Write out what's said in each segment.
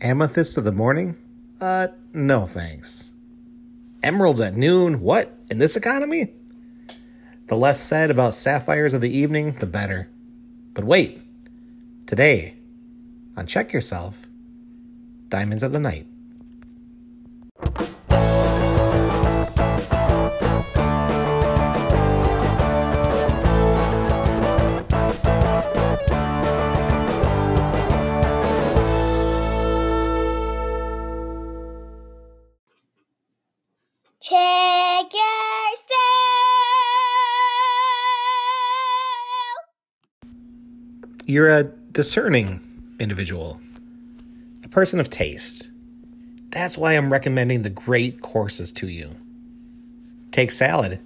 Amethyst of the morning? Uh, no thanks. Emeralds at noon? What? In this economy? The less said about sapphires of the evening, the better. But wait. Today, on Check Yourself, Diamonds of the Night. You're a discerning individual, a person of taste. That's why I'm recommending the great courses to you. Take salad,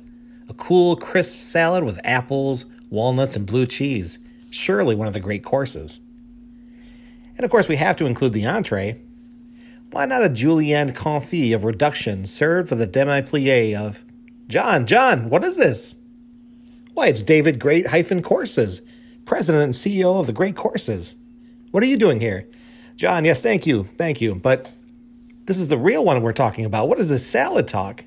a cool, crisp salad with apples, walnuts, and blue cheese. Surely one of the great courses. And of course, we have to include the entree. Why not a julienne confit of reduction served with a demi-plie of John, John, what is this? Why, it's David Great hyphen courses, president and CEO of the Great Courses. What are you doing here? John, yes, thank you, thank you. But this is the real one we're talking about. What is this salad talk?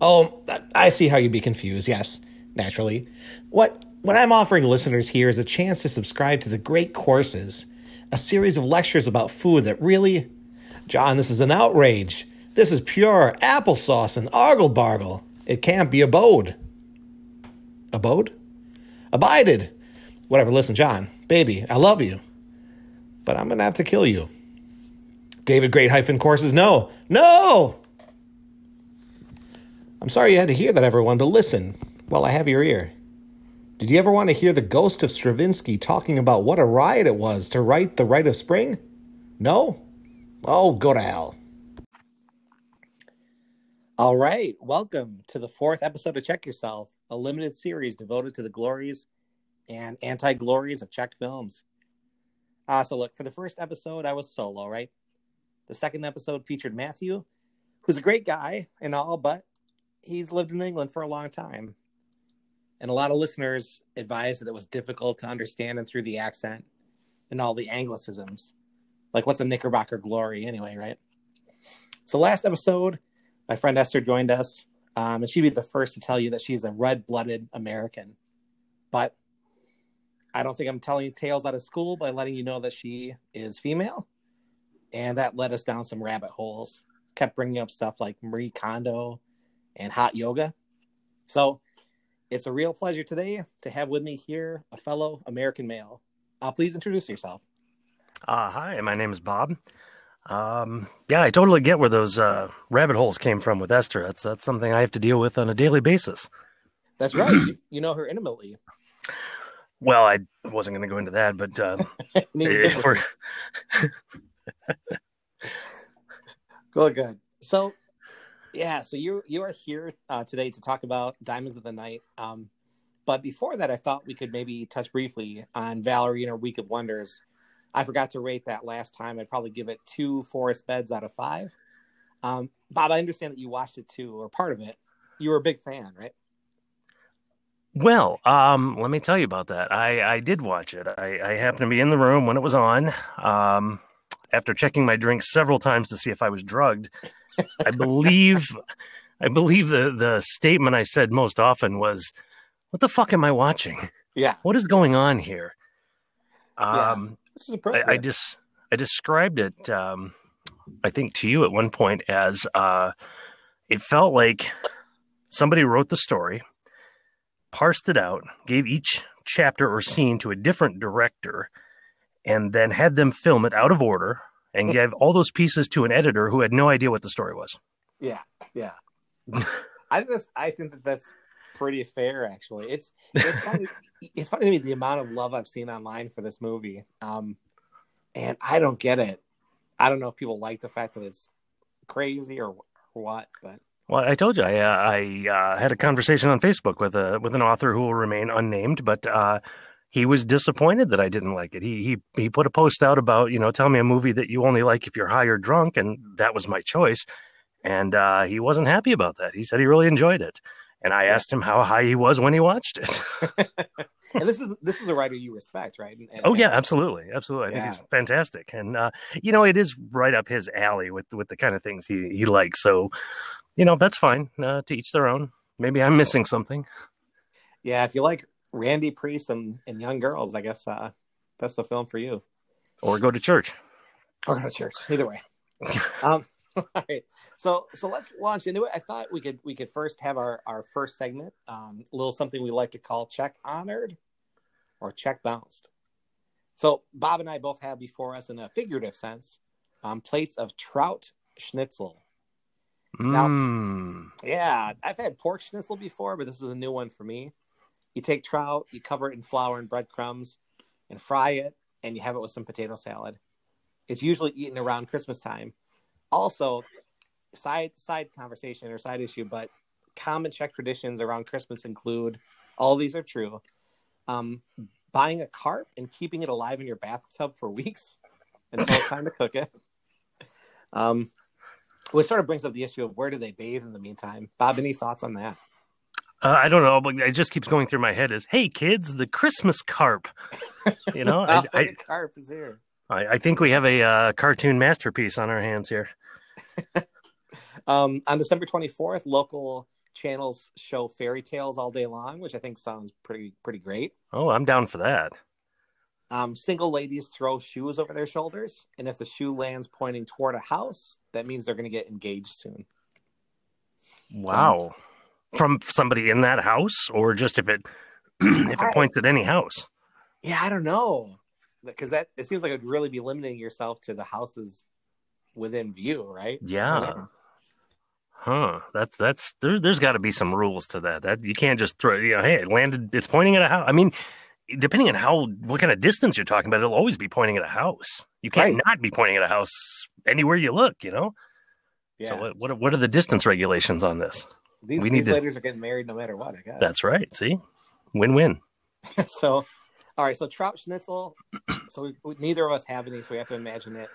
Oh, I see how you'd be confused. Yes, naturally. What what I'm offering listeners here is a chance to subscribe to the Great Courses, a series of lectures about food that really John, this is an outrage. This is pure applesauce and argle bargle. It can't be abode. Abode? Abided. Whatever. Listen, John, baby, I love you. But I'm going to have to kill you. David Great hyphen courses, no, no! I'm sorry you had to hear that, everyone, but listen while I have your ear. Did you ever want to hear the ghost of Stravinsky talking about what a riot it was to write The Rite of Spring? No? Oh, go to hell. All right. Welcome to the fourth episode of Check Yourself, a limited series devoted to the glories and anti glories of Czech films. Uh, so, look, for the first episode, I was solo, right? The second episode featured Matthew, who's a great guy and all, but he's lived in England for a long time. And a lot of listeners advised that it was difficult to understand him through the accent and all the anglicisms. Like, what's a Knickerbocker glory anyway, right? So, last episode, my friend Esther joined us, um, and she'd be the first to tell you that she's a red blooded American. But I don't think I'm telling tales out of school by letting you know that she is female. And that led us down some rabbit holes. Kept bringing up stuff like Marie Kondo and hot yoga. So it's a real pleasure today to have with me here a fellow American male. Uh, please introduce yourself. Uh, hi, my name is Bob. Um, yeah, I totally get where those uh, rabbit holes came from with Esther. That's that's something I have to deal with on a daily basis. That's right. you, you know her intimately. Well, I wasn't going to go into that, but uh, if we're Good, good. So, yeah, so you you are here uh, today to talk about Diamonds of the Night. Um, but before that, I thought we could maybe touch briefly on Valerie and her Week of Wonders. I forgot to rate that last time. I'd probably give it two forest beds out of five. Um, Bob, I understand that you watched it too, or part of it. You were a big fan, right? Well, um, let me tell you about that. I, I did watch it. I, I happened to be in the room when it was on. Um, after checking my drinks several times to see if I was drugged, I believe, I believe the the statement I said most often was, "What the fuck am I watching? Yeah. What is going on here?" Yeah. Um, appropriate. I, I just I described it, um, I think, to you at one point as uh, it felt like somebody wrote the story, parsed it out, gave each chapter or scene to a different director, and then had them film it out of order and gave all those pieces to an editor who had no idea what the story was. Yeah, yeah. I think that's. I think that that's pretty fair. Actually, it's it's funny. it's funny to me the amount of love I've seen online for this movie, um, and I don't get it. I don't know if people like the fact that it's crazy or, or what, but Well, I told you I uh, I uh, had a conversation on Facebook with a with an author who will remain unnamed, but uh, he was disappointed that I didn't like it. He he he put a post out about you know tell me a movie that you only like if you're high or drunk, and that was my choice. And uh, he wasn't happy about that. He said he really enjoyed it, And I asked him how high he was when he watched it. and this is this is a writer you respect, right? And, oh yeah, absolutely, absolutely. I yeah. think he's fantastic, and uh, you know, it is right up his alley with with the kind of things he he likes. So, you know, that's fine. Uh, to each their own. Maybe I'm missing something. Yeah, if you like Randy Priest and, and young girls, I guess uh, that's the film for you. Or go to church. Or go to church. Either way. um, all right. So so let's launch into it. I thought we could we could first have our, our first segment, um, a little something we like to call check honored or check bounced. So Bob and I both have before us in a figurative sense, um, plates of trout schnitzel. Now, mm. yeah, I've had pork schnitzel before, but this is a new one for me. You take trout, you cover it in flour and breadcrumbs, and fry it, and you have it with some potato salad. It's usually eaten around Christmas time also side side conversation or side issue, but common Czech traditions around Christmas include all these are true. Um, buying a carp and keeping it alive in your bathtub for weeks until it's time to cook it. Um, which sort of brings up the issue of where do they bathe in the meantime? Bob, any thoughts on that? Uh, I don't know, but it just keeps going through my head. Is hey kids, the Christmas carp? You know, I, I, carp is here. I, I, think we have a uh, cartoon masterpiece on our hands here. um, on December 24th, local channels show fairy tales all day long, which I think sounds pretty pretty great. Oh, I'm down for that. Um, single ladies throw shoes over their shoulders, and if the shoe lands pointing toward a house, that means they're going to get engaged soon. Wow, um, from somebody in that house, or just if it if it points at any house? Yeah, I don't know, because that it seems like it would really be limiting yourself to the houses within view, right? Yeah. Huh. That's that's there, there's got to be some rules to that. That you can't just throw. You know, hey, it landed. It's pointing at a house. I mean, depending on how what kind of distance you're talking about, it'll always be pointing at a house. You can't right. not be pointing at a house anywhere you look. You know. Yeah. So what what, what are the distance regulations on this? These, we these need ladies to... are getting married no matter what. I guess that's right. See, win win. so, all right. So trout schnitzel. So we, we, neither of us have any, so we have to imagine it.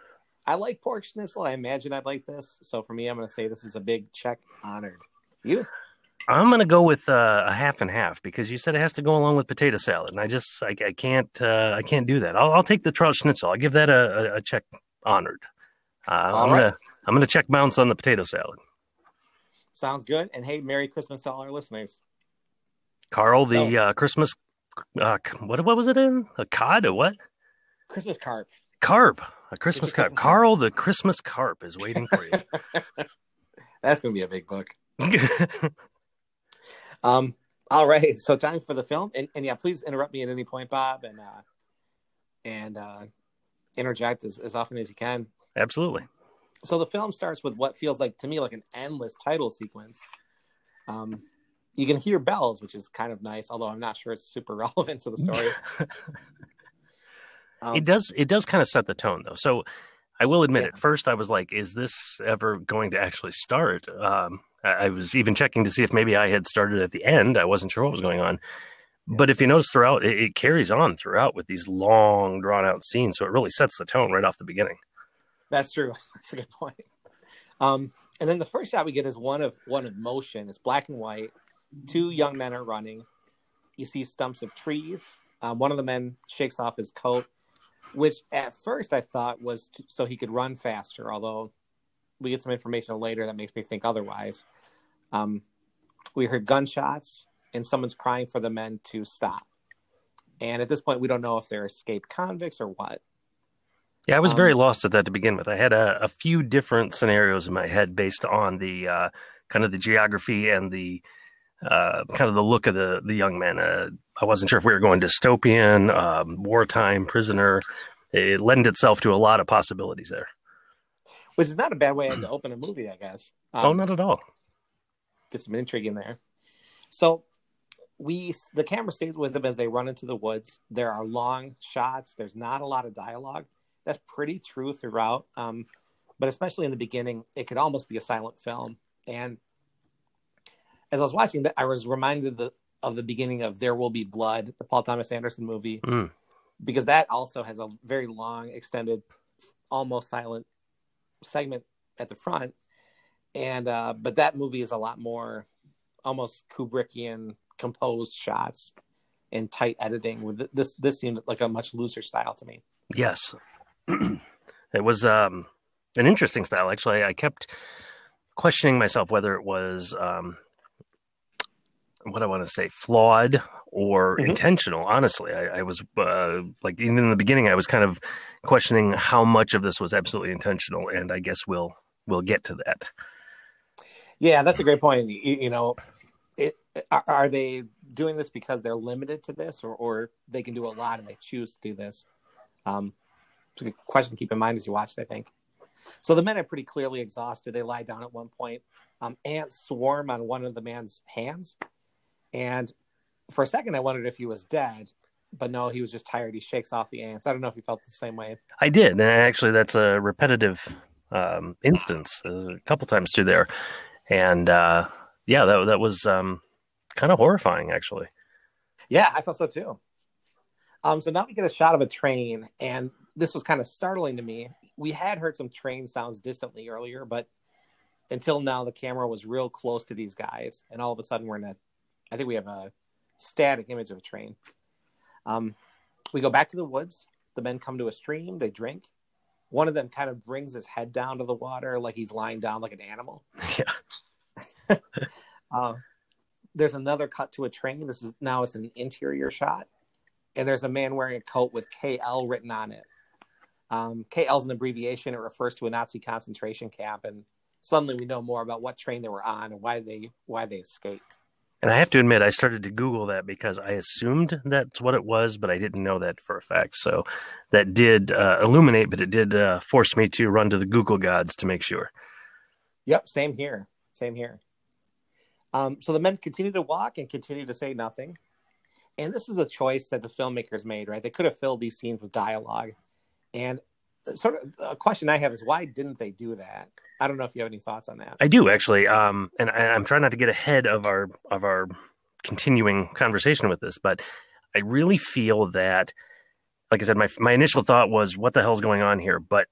I like pork schnitzel. I imagine I'd like this. So for me, I'm going to say this is a big check honored. You? I'm going to go with uh, a half and half because you said it has to go along with potato salad, and I just I, I can't uh, I can't do that. I'll, I'll, take the trout schnitzel. I'll give that a, a check honored. Uh, I'm right. gonna I'm gonna check bounce on the potato salad. Sounds good. And hey, Merry Christmas to all our listeners. Carl, the so, uh, Christmas uh, what what was it in a cod or what? Christmas carp. Carp. A Christmas carp. Carl the Christmas carp is waiting for you. That's going to be a big book. um. All right. So time for the film, and, and yeah, please interrupt me at any point, Bob, and uh, and uh, interject as, as often as you can. Absolutely. So the film starts with what feels like to me like an endless title sequence. Um, you can hear bells, which is kind of nice, although I'm not sure it's super relevant to the story. Um, it does. It does kind of set the tone, though. So I will admit, yeah. at first I was like, "Is this ever going to actually start?" Um, I, was even checking to see if maybe I had started at the end. I wasn't sure what was going on. But if you notice throughout, it, it carries on throughout with these long, drawn out scenes. So it really sets the tone right off the beginning. That's true. That's a good point. Um, and then the first shot we get is one of one of motion. It's black and white. Two young men are running. You see stumps of trees. Um, one of the men shakes off his coat which at first I thought was to, so he could run faster. Although we get some information later that makes me think otherwise. Um, we heard gunshots and someone's crying for the men to stop. And at this point, we don't know if they're escaped convicts or what. Yeah, I was um, very lost at that to begin with. I had a, a, few different scenarios in my head based on the uh, kind of the geography and the uh, kind of the look of the the young men. Uh, I wasn't sure if we were going dystopian, um, wartime, prisoner. It lent itself to a lot of possibilities there. Which is not a bad way to open a movie, I guess. Um, oh, not at all. Get some intrigue in there. So we the camera stays with them as they run into the woods. There are long shots. There's not a lot of dialogue. That's pretty true throughout. Um, but especially in the beginning, it could almost be a silent film. And as I was watching that, I was reminded of the of the beginning of There Will Be Blood, the Paul Thomas Anderson movie, mm. because that also has a very long, extended, almost silent segment at the front. And uh, but that movie is a lot more almost Kubrickian composed shots and tight editing. With this, this seemed like a much looser style to me. Yes, it was um, an interesting style. Actually, I kept questioning myself whether it was um, what I want to say flawed or Mhm. intentional. Honestly, I, I was uh, like even in the beginning, I was kind of questioning how much of this was absolutely intentional, and I guess we'll we'll get to that. Yeah, that's a great point. You, you know, it, are, are they doing this because they're limited to this, or, or they can do a lot and they choose to do this? Um, it's a good question to keep in mind as you watch it. I think. So the men are pretty clearly exhausted. They lie down at one point. Um, ants swarm on one of the man's hands, and for a second I wondered if he was dead, but no, he was just tired. He shakes off the ants. I don't know if he felt the same way. I did, and actually, that's a repetitive um, instance a couple times through there, and uh, yeah, that that was um, kind of horrifying, actually. Yeah, I thought so too. Um, so now we get a shot of a train, and this was kind of startling to me. We had heard some train sounds distantly earlier, but until now, the camera was real close to these guys, and all of a sudden, we're in a. I think we have a static image of a train. Um, we go back to the woods. The men come to a stream. They drink. One of them kind of brings his head down to the water, like he's lying down like an animal. Yeah. Uh, there's another cut to a train. This is now it's an interior shot, and there's a man wearing a coat with KL written on it. Um, KL is an abbreviation. It refers to a Nazi concentration camp, and suddenly we know more about what train they were on and why they why they escaped. And I have to admit, I started to Google that because I assumed that's what it was, but I didn't know that for a fact. So that did uh, illuminate, but it did uh, force me to run to the Google gods to make sure. Yep, same here. Same here. Um, so the men continue to walk and continue to say nothing. And this is a choice that the filmmakers made, right? They could have filled these scenes with dialogue. And sort of a question I have is why didn't they do that? I don't know if you have any thoughts on that. I do actually, um, and I, I'm trying not to get ahead of our of our continuing conversation with this, but I really feel that, like I said, my my initial thought was, "What the hell's going on here?" But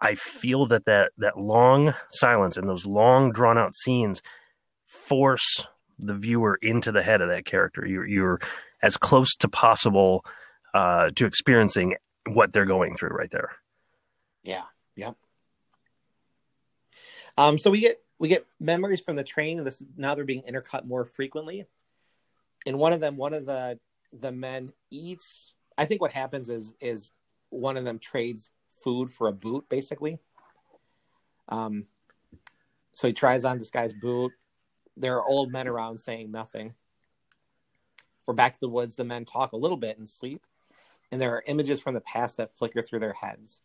I feel that that that long silence and those long drawn out scenes force the viewer into the head of that character. You're you're as close to possible uh, to experiencing what they're going through right there. Yeah. Yep. Um, so we get we get memories from the train, and this now they're being intercut more frequently. In one of them, one of the the men eats. I think what happens is is one of them trades food for a boot, basically. Um, so he tries on this guy's boot. There are old men around saying nothing. We're back to the woods. The men talk a little bit and sleep, and there are images from the past that flicker through their heads.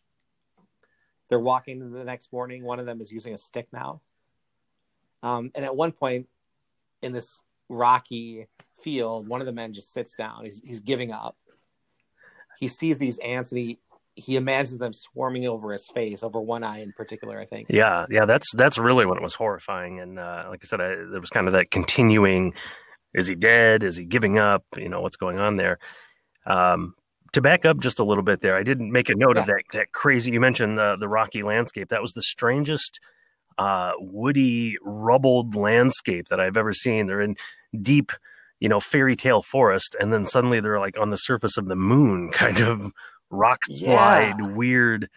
They're walking the next morning. One of them is using a stick now. Um, and at one point in this rocky field, one of the men just sits down. He's, he's giving up. He sees these ants and he, he imagines them swarming over his face, over one eye in particular, I think. Yeah, yeah, that's that's really when it was horrifying, and uh, like I said, I, there was kind of that continuing: is he dead? Is he giving up? You know what's going on there. Um, to back up just a little bit there, I didn't make a note of that that crazy. You mentioned the the rocky landscape. That was the strangest uh, woody rubbled landscape that I've ever seen. They're in deep, you know, fairy tale forest, and then suddenly they're like on the surface of the moon, kind of rock Yeah. slide, weird.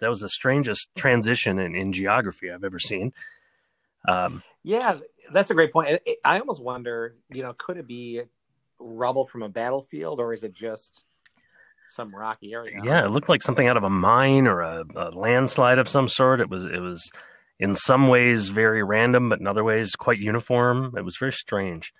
That was the strangest transition in, in geography I've ever seen. Um, Yeah, that's a great point. It- it- I almost wonder, you know, could it be rubble from a battlefield or is it just some rocky area? yeah, it looked like something out of a mine or a, a landslide of some sort. It was it was in some ways very random, but in other ways quite uniform. It was very strange.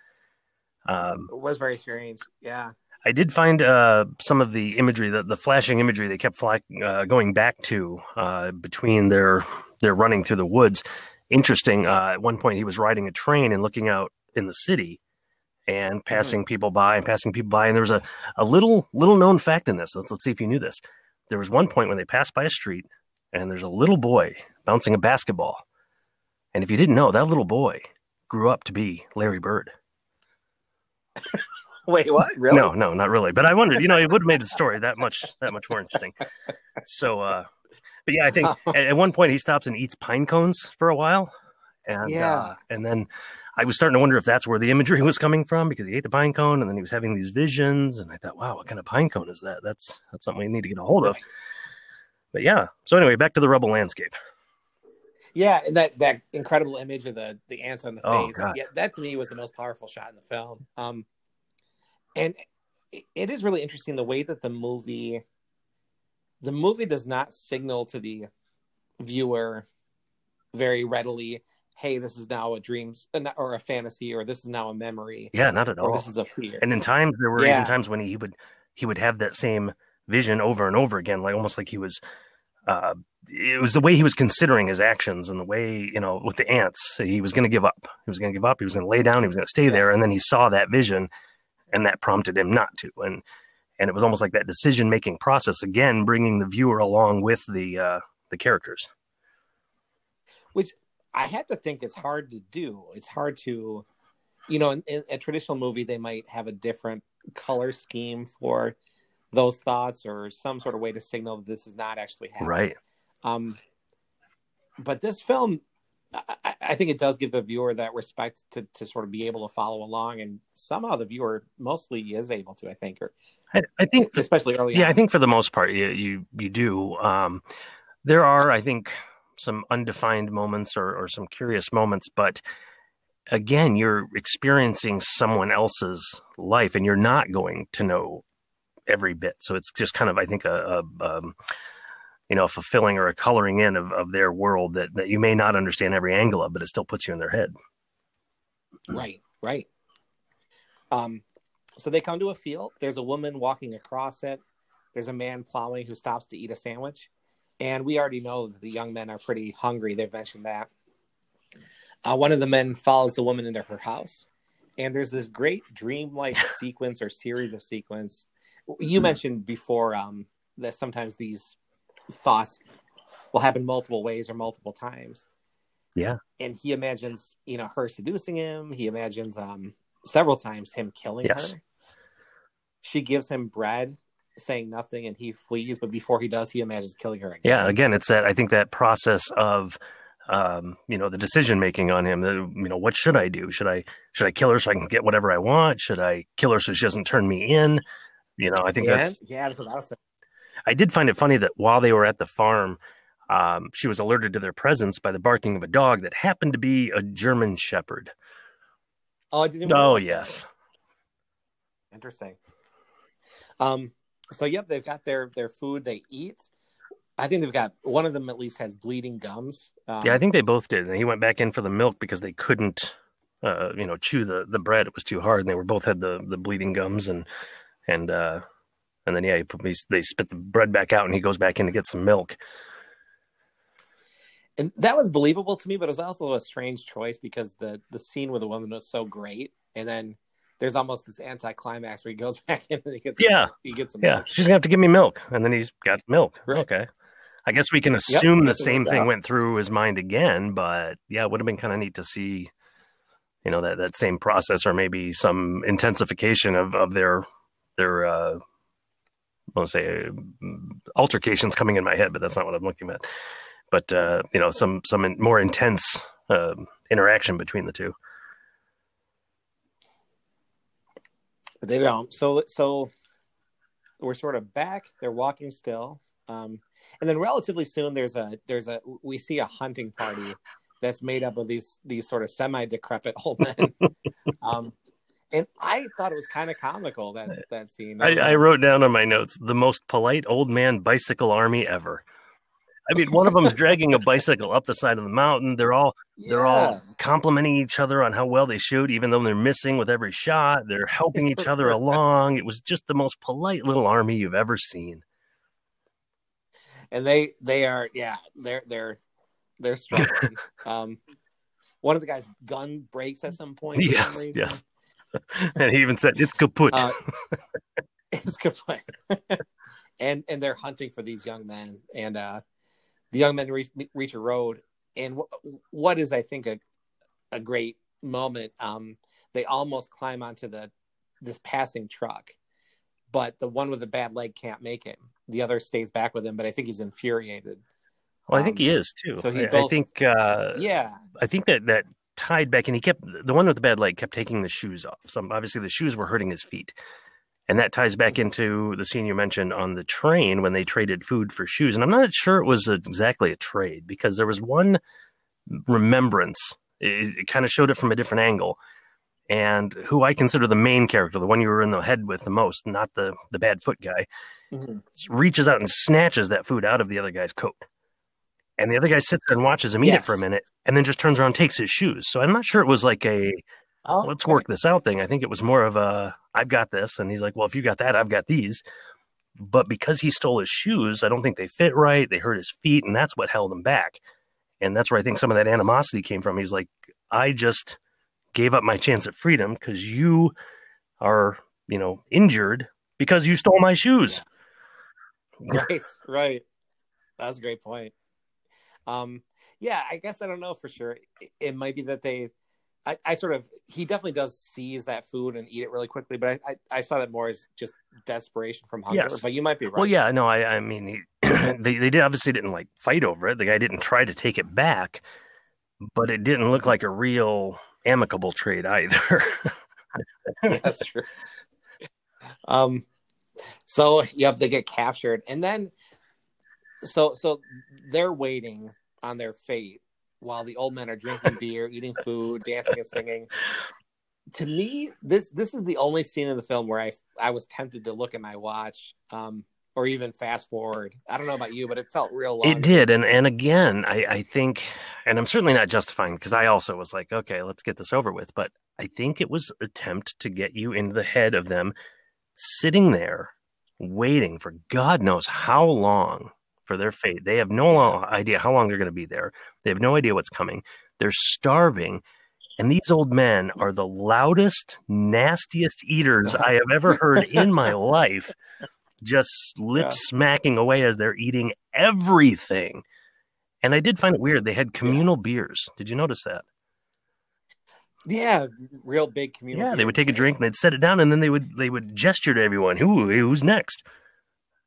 Um, It was very strange. Yeah. I did find uh, some of the imagery, the, the flashing imagery they kept fly, uh, going back to uh, between their their running through the woods. Interesting. Uh, at one point, he was riding a train and looking out in the city and passing people by and passing people by. And there was a, a little little known fact in this. Let's, let's see if you knew this. There was one point when they passed by a street and there's a little boy bouncing a basketball. And if you didn't know, that little boy grew up to be Larry Bird. Wait, what? Really? No, no, not really. But I wondered, you know, it would have made the story that much that much more interesting. So, uh, but yeah, I think at, at one point he stops and eats pine cones for a while, and Yeah. uh, and then I was starting to wonder if that's where the imagery was coming from because he ate the pine cone and then he was having these visions, and I thought, wow, what kind of pine cone is that? That's that's something we need to get a hold of. But yeah, so anyway, back to the rubble landscape. Yeah, and that that incredible image of the the ants on the Oh, face. God. Yeah, that to me was the most powerful shot in the film. Um, and it, it is really interesting the way that the movie, the movie does not signal to the viewer very readily, "Hey, this is now a dream or a fantasy, or this is now a memory, Yeah, not at all. this is a fear." And in times there were Yeah. even times when he would he would have that same vision over and over again, like almost like he was. Uh, it was the way he was considering his actions and the way you know with the ants he was going to give up he was going to give up he was going to lay down he was going to stay there and then he saw that vision and that prompted him not to and and it was almost like that decision making process again bringing the viewer along with the uh the characters which I had to think it's hard to do. It's hard to, you know, in, in a traditional movie, they might have a different color scheme for those thoughts or some sort of way to signal that this is not actually happening. right Um, but this film, I, I- I think it does give the viewer that respect to, to sort of be able to follow along, and somehow the viewer mostly is able to. I think, or i, I think especially early. yeah on. i think for the most part you you, you do um there are i think some undefined moments or, or some curious moments but again you're experiencing someone else's life and you're not going to know every bit so it's just kind of i think a, a um, you know a fulfilling or a coloring in of, of their world that, that you may not understand every angle of but it still puts you in their head Right, right. Um, so they come to a field. There's a woman walking across it. There's a man plowing who stops to eat a sandwich, and we already know that the young men are pretty hungry. They've mentioned that. Uh, one of the men follows the woman into her house, and there's this great dreamlike sequence or series of sequence. You mentioned before um, that sometimes these thoughts will happen multiple ways or multiple times yeah and he imagines you know her seducing him he imagines um several times him killing Yes. her she gives him bread saying nothing and he flees but before he does he imagines killing her again. Yeah again it's that i think that process of um, you know the decision making on him the, you know what should i do? Should i should i kill her so i can get whatever i want? Should i kill her so she doesn't turn me in? You know i think yeah, that's yeah that's what i was saying. I did find it funny that while they were at the farm um, she was alerted to their presence by the barking of a dog that happened to be a german shepherd. Oh i didn't oh yes. Interesting. Um so yep they've got their their food they eat. I think they've got one of them at least has bleeding gums um, yeah i think they both did. And he went back in for the milk because they couldn't uh, you know chew the the bread. It was too hard and they were both had the the bleeding gums and and uh and then yeah he they spit the bread back out and he goes back in to get some milk. And that was believable to me, but it was also a strange choice because the the scene with the woman was so great, and then there's almost this anticlimax where he goes back in and he gets Yeah. he gets some yeah milk. she's gonna have to give me milk and then he's got milk Right. okay i guess we can assume the what it same thing out. went through his mind again but yeah it would have been kind of neat to see you know that that same process or maybe some intensification of of their their uh want to say uh, altercations coming in my head, but that's not what I'm looking at. But uh, you know, some some in, more intense uh, interaction between the two. But they don't. So so we're sort of back. They're walking still, um, and then relatively soon there's a there's a we see a hunting party that's made up of these these sort of semi decrepit old men. um, and I thought it was kind of comical that that scene. I, I wrote down on my notes the most polite old man bicycle army ever. I mean, one of them's dragging a bicycle up the side of the mountain. They're all they're all complimenting each other on how well they shoot, even though they're missing with every shot. They're helping each other along. It was just the most polite little army you've ever seen. and they they are yeah they're they're they're struggling. um, one of the guys' gun breaks at some point. Yes, yes. And he even said, "It's kaput." Uh, it's point. and and they're hunting for these young men, and uh, the young men reach, reach a road, and wh- what is I think a a great moment. Um, they almost climb onto the this passing truck, but the one with the bad leg can't make it. The other stays back with him, but I think he's infuriated. well, I think um, he is too. so he I, I think uh, Yeah, I think that that tied back, and he kept the one with the bad leg kept taking the shoes off. Some obviously the shoes were hurting his feet, and that ties back into the scene you mentioned on the train when they traded food for shoes. And I'm not sure it was exactly a trade because there was one remembrance. It, it kind of showed it from a different angle. And who I consider the main character, the one you were in the head with the most, not the the bad foot guy, Mm-hmm. reaches out and snatches that food out of the other guy's coat. And the other guy sits there and watches him eat it for a minute and then just turns around and takes his shoes. So I'm not sure it was like a Oh, let's work this out thing. I think it was more of a I've got this. And he's like, well, if you got that, I've got these. But because he stole his shoes, I don't think they fit right. They hurt his feet, and that's what held him back. And that's where I think some of that animosity came from. He's like, I just gave up my chance at freedom because you are, you know, injured because you stole my shoes. right, right. That's a great point. Um, yeah, I guess I don't know for sure. It, it might be that they, I, I sort of, he definitely does seize that food and eat it really quickly, but I, I, I saw that more as just desperation from hunger. Yes. But you might be right. Well, yeah, no, I, I mean, he, they they did obviously didn't like fight over it. The guy didn't try to take it back, but it didn't look like a real amicable trade either. That's true. Um, so yep, they get captured, and then so so they're waiting on their fate while the old men are drinking beer, eating food, dancing and singing. To me, this this is the only scene in the film where I I was tempted to look at my watch, um, or even fast forward. I don't know about you, but it felt real long. It did, and and again, I I think, and I'm certainly not justifying because I also was like, okay, let's get this over with. But I think it was attempt to get you into the head of them sitting there waiting for God knows how long for their fate. They have no idea how long they're going to be there. They have no idea what's coming. They're starving. And these old men are the loudest, nastiest eaters I have ever heard in my life, just lip Yeah. smacking away as they're eating everything. And I did find it weird. They had communal beers. Did you notice that? Yeah, real big communal. Yeah, they would take a drink and they'd set it down, and then they would they would gesture to everyone, "Who who's next?"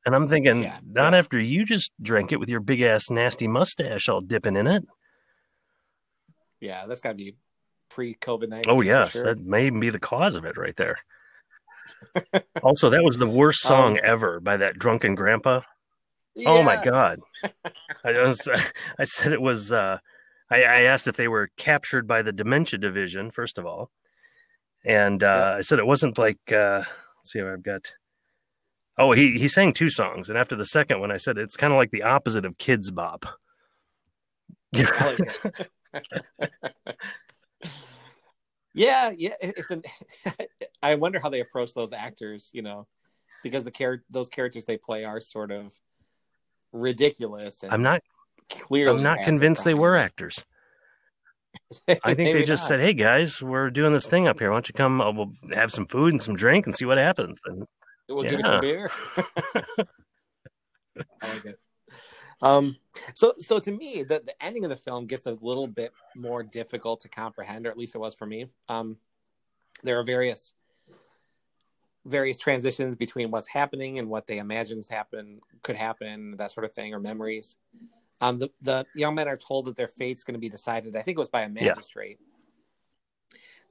And I'm thinking, Yeah, not yeah. after you just drank it with your big ass nasty mustache all dipping in it. Yeah, that's got to be pre COVID nineteen. Oh yes, that may even be the cause of it right there. also, that was the worst song Um, ever by that drunken grandpa. Oh my god! I was, I said it was. Uh, I, I asked if they were captured by the dementia division first of all, and uh, I said it wasn't like. Uh, let's see, what I've got. Oh, he he sang two songs, and after the second one, I said it's kind of like the opposite of Kidz Bop. I like it. yeah, yeah. It's an. I wonder how they approach those actors. You know, because the char- those characters they play are sort of ridiculous. And I'm not. clearly. I'm not convinced they were actors. I think they just not. said, "Hey guys, we're doing this thing up here. Why don't you come? Uh, we'll have some food and some drink and see what happens." And We'll give you some beer. I like it. Um, so so to me, the, the ending of the film gets a little bit more difficult to comprehend, or at least it was for me. Um, there are various various transitions between what's happening and what they imagine happen could happen, that sort of thing, or memories. Um, the the young men are told that their fate's going to be decided. I think it was by a Yeah. magistrate.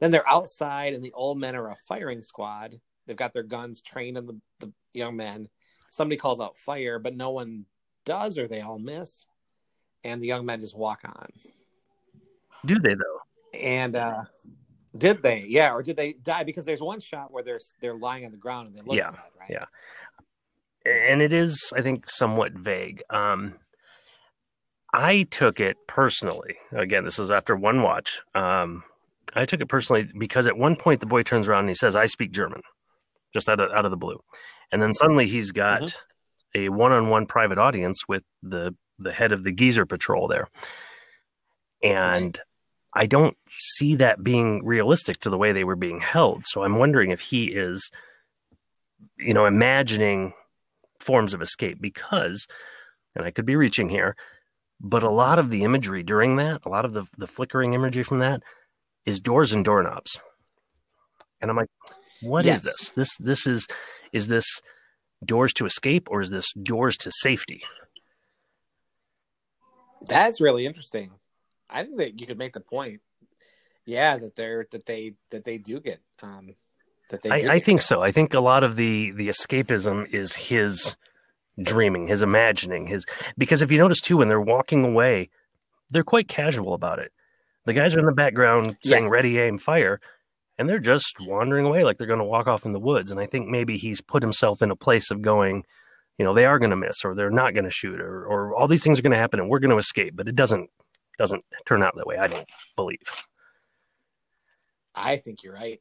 Then they're outside, and the old men are a firing squad. They've got their guns trained on the, the young men. Somebody calls out fire, but no one does, or they all miss. And the young men just walk on. do they though? And uh, did they? Yeah, or did they die? Because there's one shot where they're they're lying on the ground and they look Yeah, dead, right? yeah. and it is i think somewhat vague um i took it personally again this is after one watch um i took it personally because at one point the boy turns around and he says i speak german just out of out of the blue. And then suddenly he's got Mhm. a one-on-one private audience with the the head of the geezer patrol there. And i don't see that being realistic to the way they were being held. So i'm wondering if he is you know imagining forms of escape because and i could be reaching here but a lot of the imagery during that a lot of the, the flickering imagery from that is doors and doorknobs. And i'm like what is Yes. this this this is is this doors to escape or is this doors to safety That's really interesting. I think that you could make the point. Yeah, that they're that they that they do get um that they. I, I think so. I think a lot of the the escapism is his dreaming, his imagining, his because if you notice too, when they're walking away, they're quite casual about it. The guys are in the background saying Yes. "Ready, aim, fire," and they're just wandering away like they're going to walk off in the woods. And I think maybe he's put himself in a place of going, you know, they are going to miss, or they're not going to shoot, or or all these things are going to happen, and we're going to escape. But it doesn't doesn't turn out that way. I don't believe. I think you're right.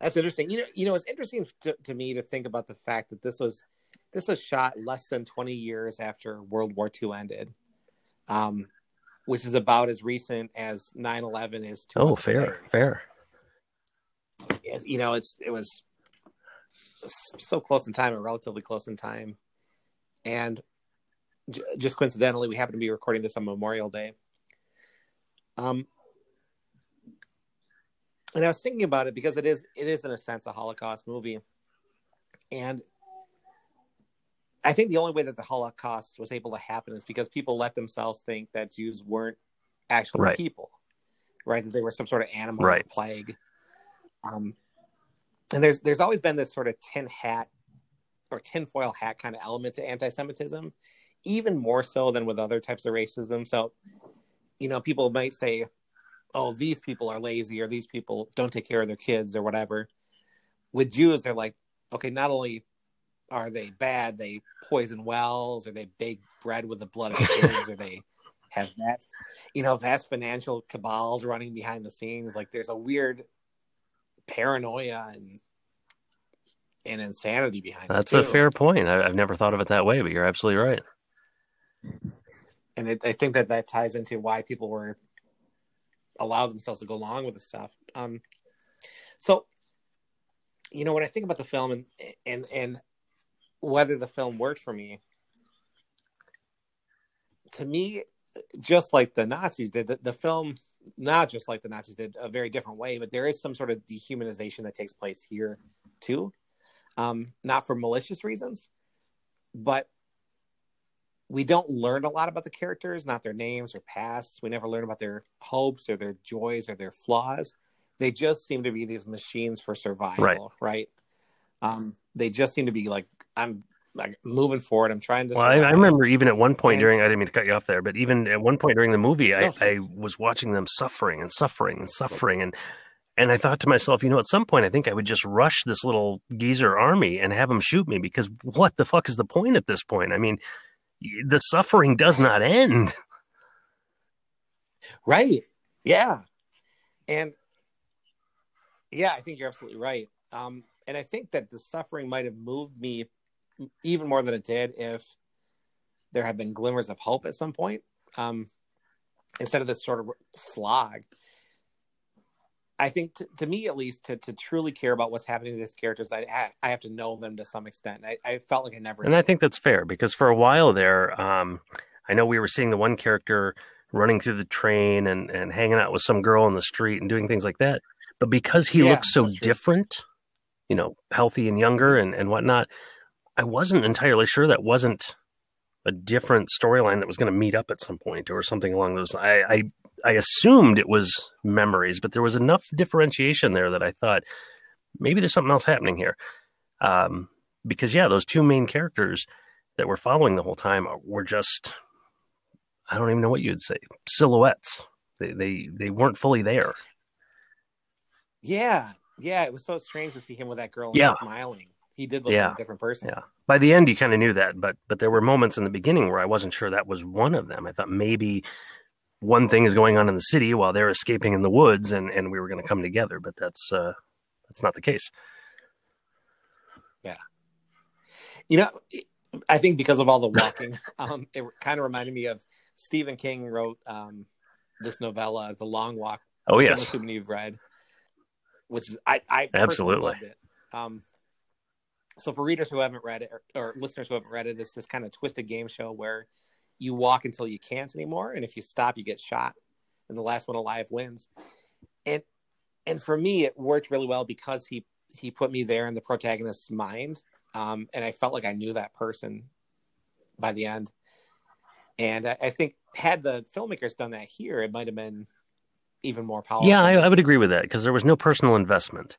That's interesting. You know, you know, it's interesting to, to me to think about the fact that this was this was shot less than 20 years after World War II ended, um, which is about as recent as 9/11 is to Oh, us fair, today. fair. You know, it's it was so close in time, or relatively close in time, and j- just coincidentally, we happen to be recording this on Memorial Day. Um, and I was thinking about it because it is it is in a sense a Holocaust movie, and I think the only way that the Holocaust was able to happen is because people let themselves think that Jews weren't actually Right. people, right? That they were some sort of animal Right. or plague. Um, and there's there's always been this sort of tin hat or tinfoil hat kind of element to anti-Semitism, even more so than with other types of racism. So, you know, people might say, "Oh, these people are lazy," or "These people don't take care of their kids," or whatever. With Jews, they're like, okay, not only are they bad, they poison wells, or they bake bread with the blood of kids, or they have vast, you know, vast financial cabals running behind the scenes. Like, there's a weird paranoia and and insanity behind That's a fair point. I, I've never thought of it that way, but you're absolutely right. and it, I think that that ties into why people were allow themselves to go along with this stuff. Um, so, you know, when I think about the film and and and whether the film worked for me, to me, just like the Nazis did, the, the film not just like the Nazis did, a very different way, but there is some sort of dehumanization that takes place here too, um, not for malicious reasons, but we don't learn a lot about the characters, not their names or pasts. We never learn about their hopes or their joys or their flaws. They just seem to be these machines for survival, Right. right? Um, they just seem to be like, I'm like moving forward. I'm trying to. Well, I, I remember even at one point And- during, I didn't mean to cut you off there, but even at one point during the movie, I, No, sure. I was watching them suffering and suffering and suffering. And, and I thought to myself, you know, at some point, I think I would just rush this little geezer army and have them shoot me because what the fuck is the point at this point? I mean, the suffering does not end. Right. Yeah. And yeah, I think you're absolutely right. Um, and I think that the suffering might have moved me even more than it did if there had been glimmers of hope at some point. Um, instead of this sort of slog. I think to, to me, at least, to, to truly care about what's happening to these characters, I I have to know them to some extent. I, I felt like I never. And I think that's fair because for a while there, um, I know we were seeing the one character running through the train and, and hanging out with some girl in the street and doing things like that. But because he Yeah, looked so different, you know, healthy and younger and, and whatnot, I wasn't entirely sure that wasn't a different storyline that was going to meet up at some point or something along those. I, I I assumed it was memories, but there was enough differentiation there that I thought maybe there's something else happening here. Um, because yeah, those two main characters that we're following the whole time were just I don't even know what you'd say silhouettes. They they they weren't fully there. yeah, yeah, it was so strange to see him with that girl Yeah. smiling. He did look Yeah. like a different person. Yeah. By the end, you kind of knew that, but but there were moments in the beginning where I wasn't sure that was one of them. I thought maybe one thing is going on in the city while they're escaping in the woods, and and we were going to come together, but that's uh, that's not the case. Yeah. You know, I think because of all the walking, um, it kind of reminded me of Stephen King wrote um, this novella, The Long Walk. Oh which I'm assuming you've read, which is I I Absolutely. loved it. Um, so for readers who haven't read it or, or listeners who haven't read it, it's this kind of twisted game show where you walk until you can't anymore, and if you stop, you get shot, and the last one alive wins. And and for me, it worked really well because he he put me there in the protagonist's mind, um, and I felt like I knew that person by the end. And I, I think had the filmmakers done that here, it might have been even more powerful. Yeah, I, I would agree with that because there was no personal investment.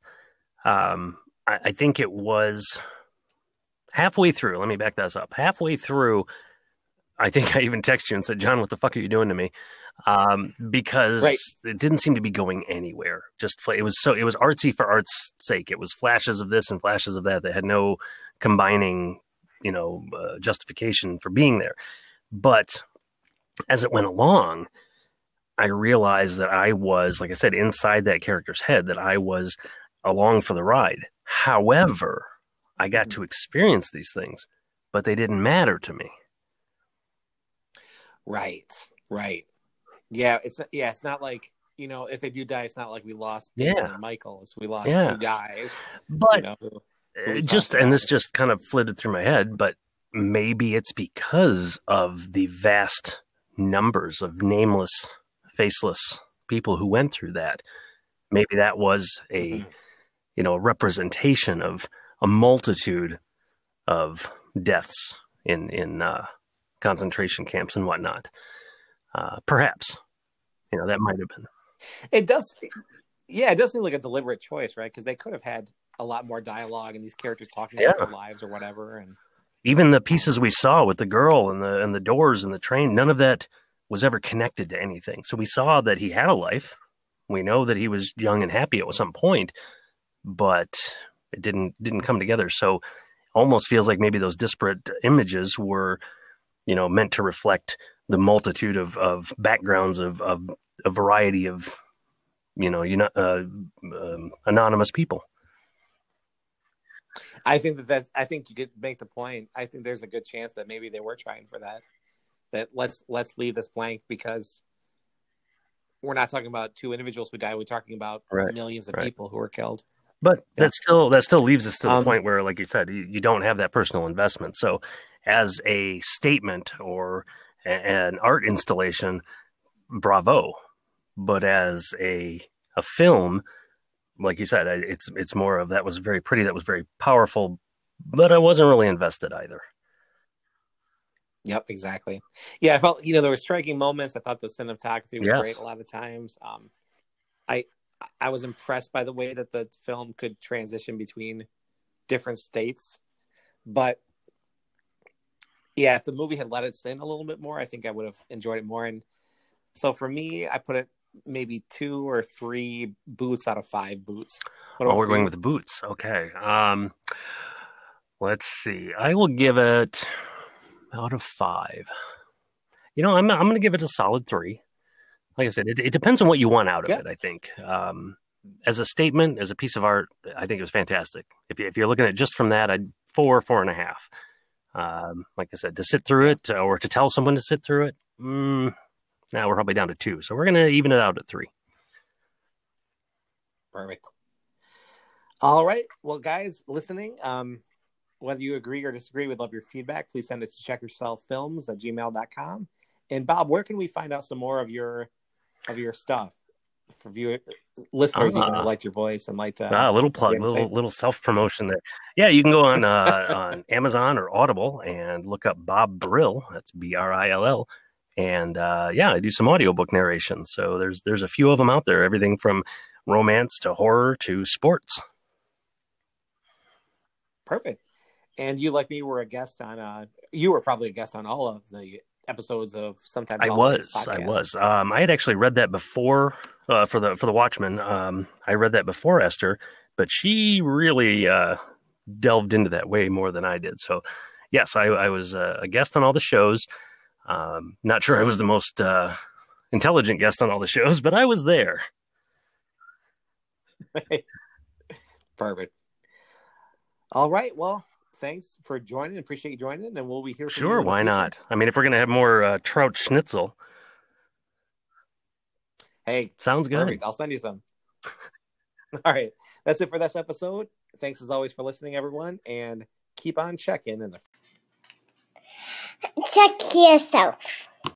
Um, I, I think it was halfway through. Let me back this up. Halfway through, I think I even texted you and said, "John, what the fuck are you doing to me?" Um, because Right. it didn't seem to be going anywhere. Just it was so it was artsy for art's sake. It was flashes of this and flashes of that that had no combining, you know, uh, justification for being there. But as it went along, I realized that I was, like I said, inside that character's head, that I was along for the ride. However, I got to experience these things, but they didn't matter to me. Right. Right. Yeah. It's yeah. It's not like you know if they do die, it's not like we lost Yeah. Michael. It's we lost Yeah. two guys. But you know, who- talked just and this just kind of flitted through my head but maybe it's because of the vast numbers of nameless faceless people who went through that maybe that was a Mhm. You know a representation of a multitude of deaths in in uh, concentration camps and whatnot uh, perhaps you know that might have been It does. Yeah, it does seem like a deliberate choice, right? Because they could have had a lot more dialogue and these characters talking about Yeah. their lives or whatever. And even the pieces we saw with the girl and the and the doors and the train none of that was ever connected to anything so we saw that he had a life we know that he was young and happy at some point but it didn't didn't come together so almost feels like maybe those disparate images were you know meant to reflect the multitude of of backgrounds of of a variety of you know you know uh, um, anonymous people I think that that I think you could make the point. I think there's a good chance that maybe they were trying for that. That let's let's leave this blank because we're not talking about two individuals who died. We're talking about Right, millions of right. people who were killed. But Yeah. that still that still leaves us to the Um, point where, like you said, you, you don't have that personal investment. So, as a statement or a, an art installation, bravo. But as a a film, like you said, it's it's more of that was very pretty, that was very powerful, but I wasn't really invested either. Yep, exactly. Yeah, I felt you know there were striking moments. I thought the cinematography was Yes. great a lot of times. Um, I I was impressed by the way that the film could transition between different states, but yeah, if the movie had let it in a little bit more, I think I would have enjoyed it more. And so for me, I put it maybe two or three boots out of five boots. What Oh, we're going with the boots. Okay. Um, let's see. I will give it out of five. You know, I'm I'm going to give it a solid three. Like I said, it, it depends on what you want out of Yeah. it. I think um, as a statement, as a piece of art, I think it was fantastic. If you, if you're looking at just from that, I'd four four and a half. Um, like I said, to sit through it or to tell someone to sit through it, mm, now we're probably down to two. So we're going to even it out at three. Perfect. All right. Well, guys listening, um, whether you agree or disagree, we'd love your feedback. Please send it to checkyourselffilms at gmail.com. And Bob, where can we find out some more of your of your stuff for viewer listeners even Ah. who liked your voice and liked uh, Ah, a little plug, little little self promotion there. Yeah, you can go on uh, on Amazon or Audible and look up Bob Brill. That's B R I L L. And uh, yeah, I do some audiobook narration. So there's there's a few of them out there. Everything from romance to horror to sports. perfect. And you, like me, were a guest on. Uh, you were probably a guest on all of the episodes of sometimes I was, I was. Um, I had actually read that before uh, for the for the Watchmen. Um, I read that before Esther, but she really uh, delved into that way more than I did. So, yes, I, I was uh, a guest on all the shows. Um, not sure I was the most uh, intelligent guest on all the shows, but I was there. Perfect. All right. Well, thanks for joining. Appreciate you joining, and we'll be here. Sure, why not? I mean, if we're gonna have more uh, trout schnitzel, Hey, sounds good. perfect. I'll send you some. All right. That's it for this episode. Thanks as always for listening, everyone, and keep on checking in the Check yourself.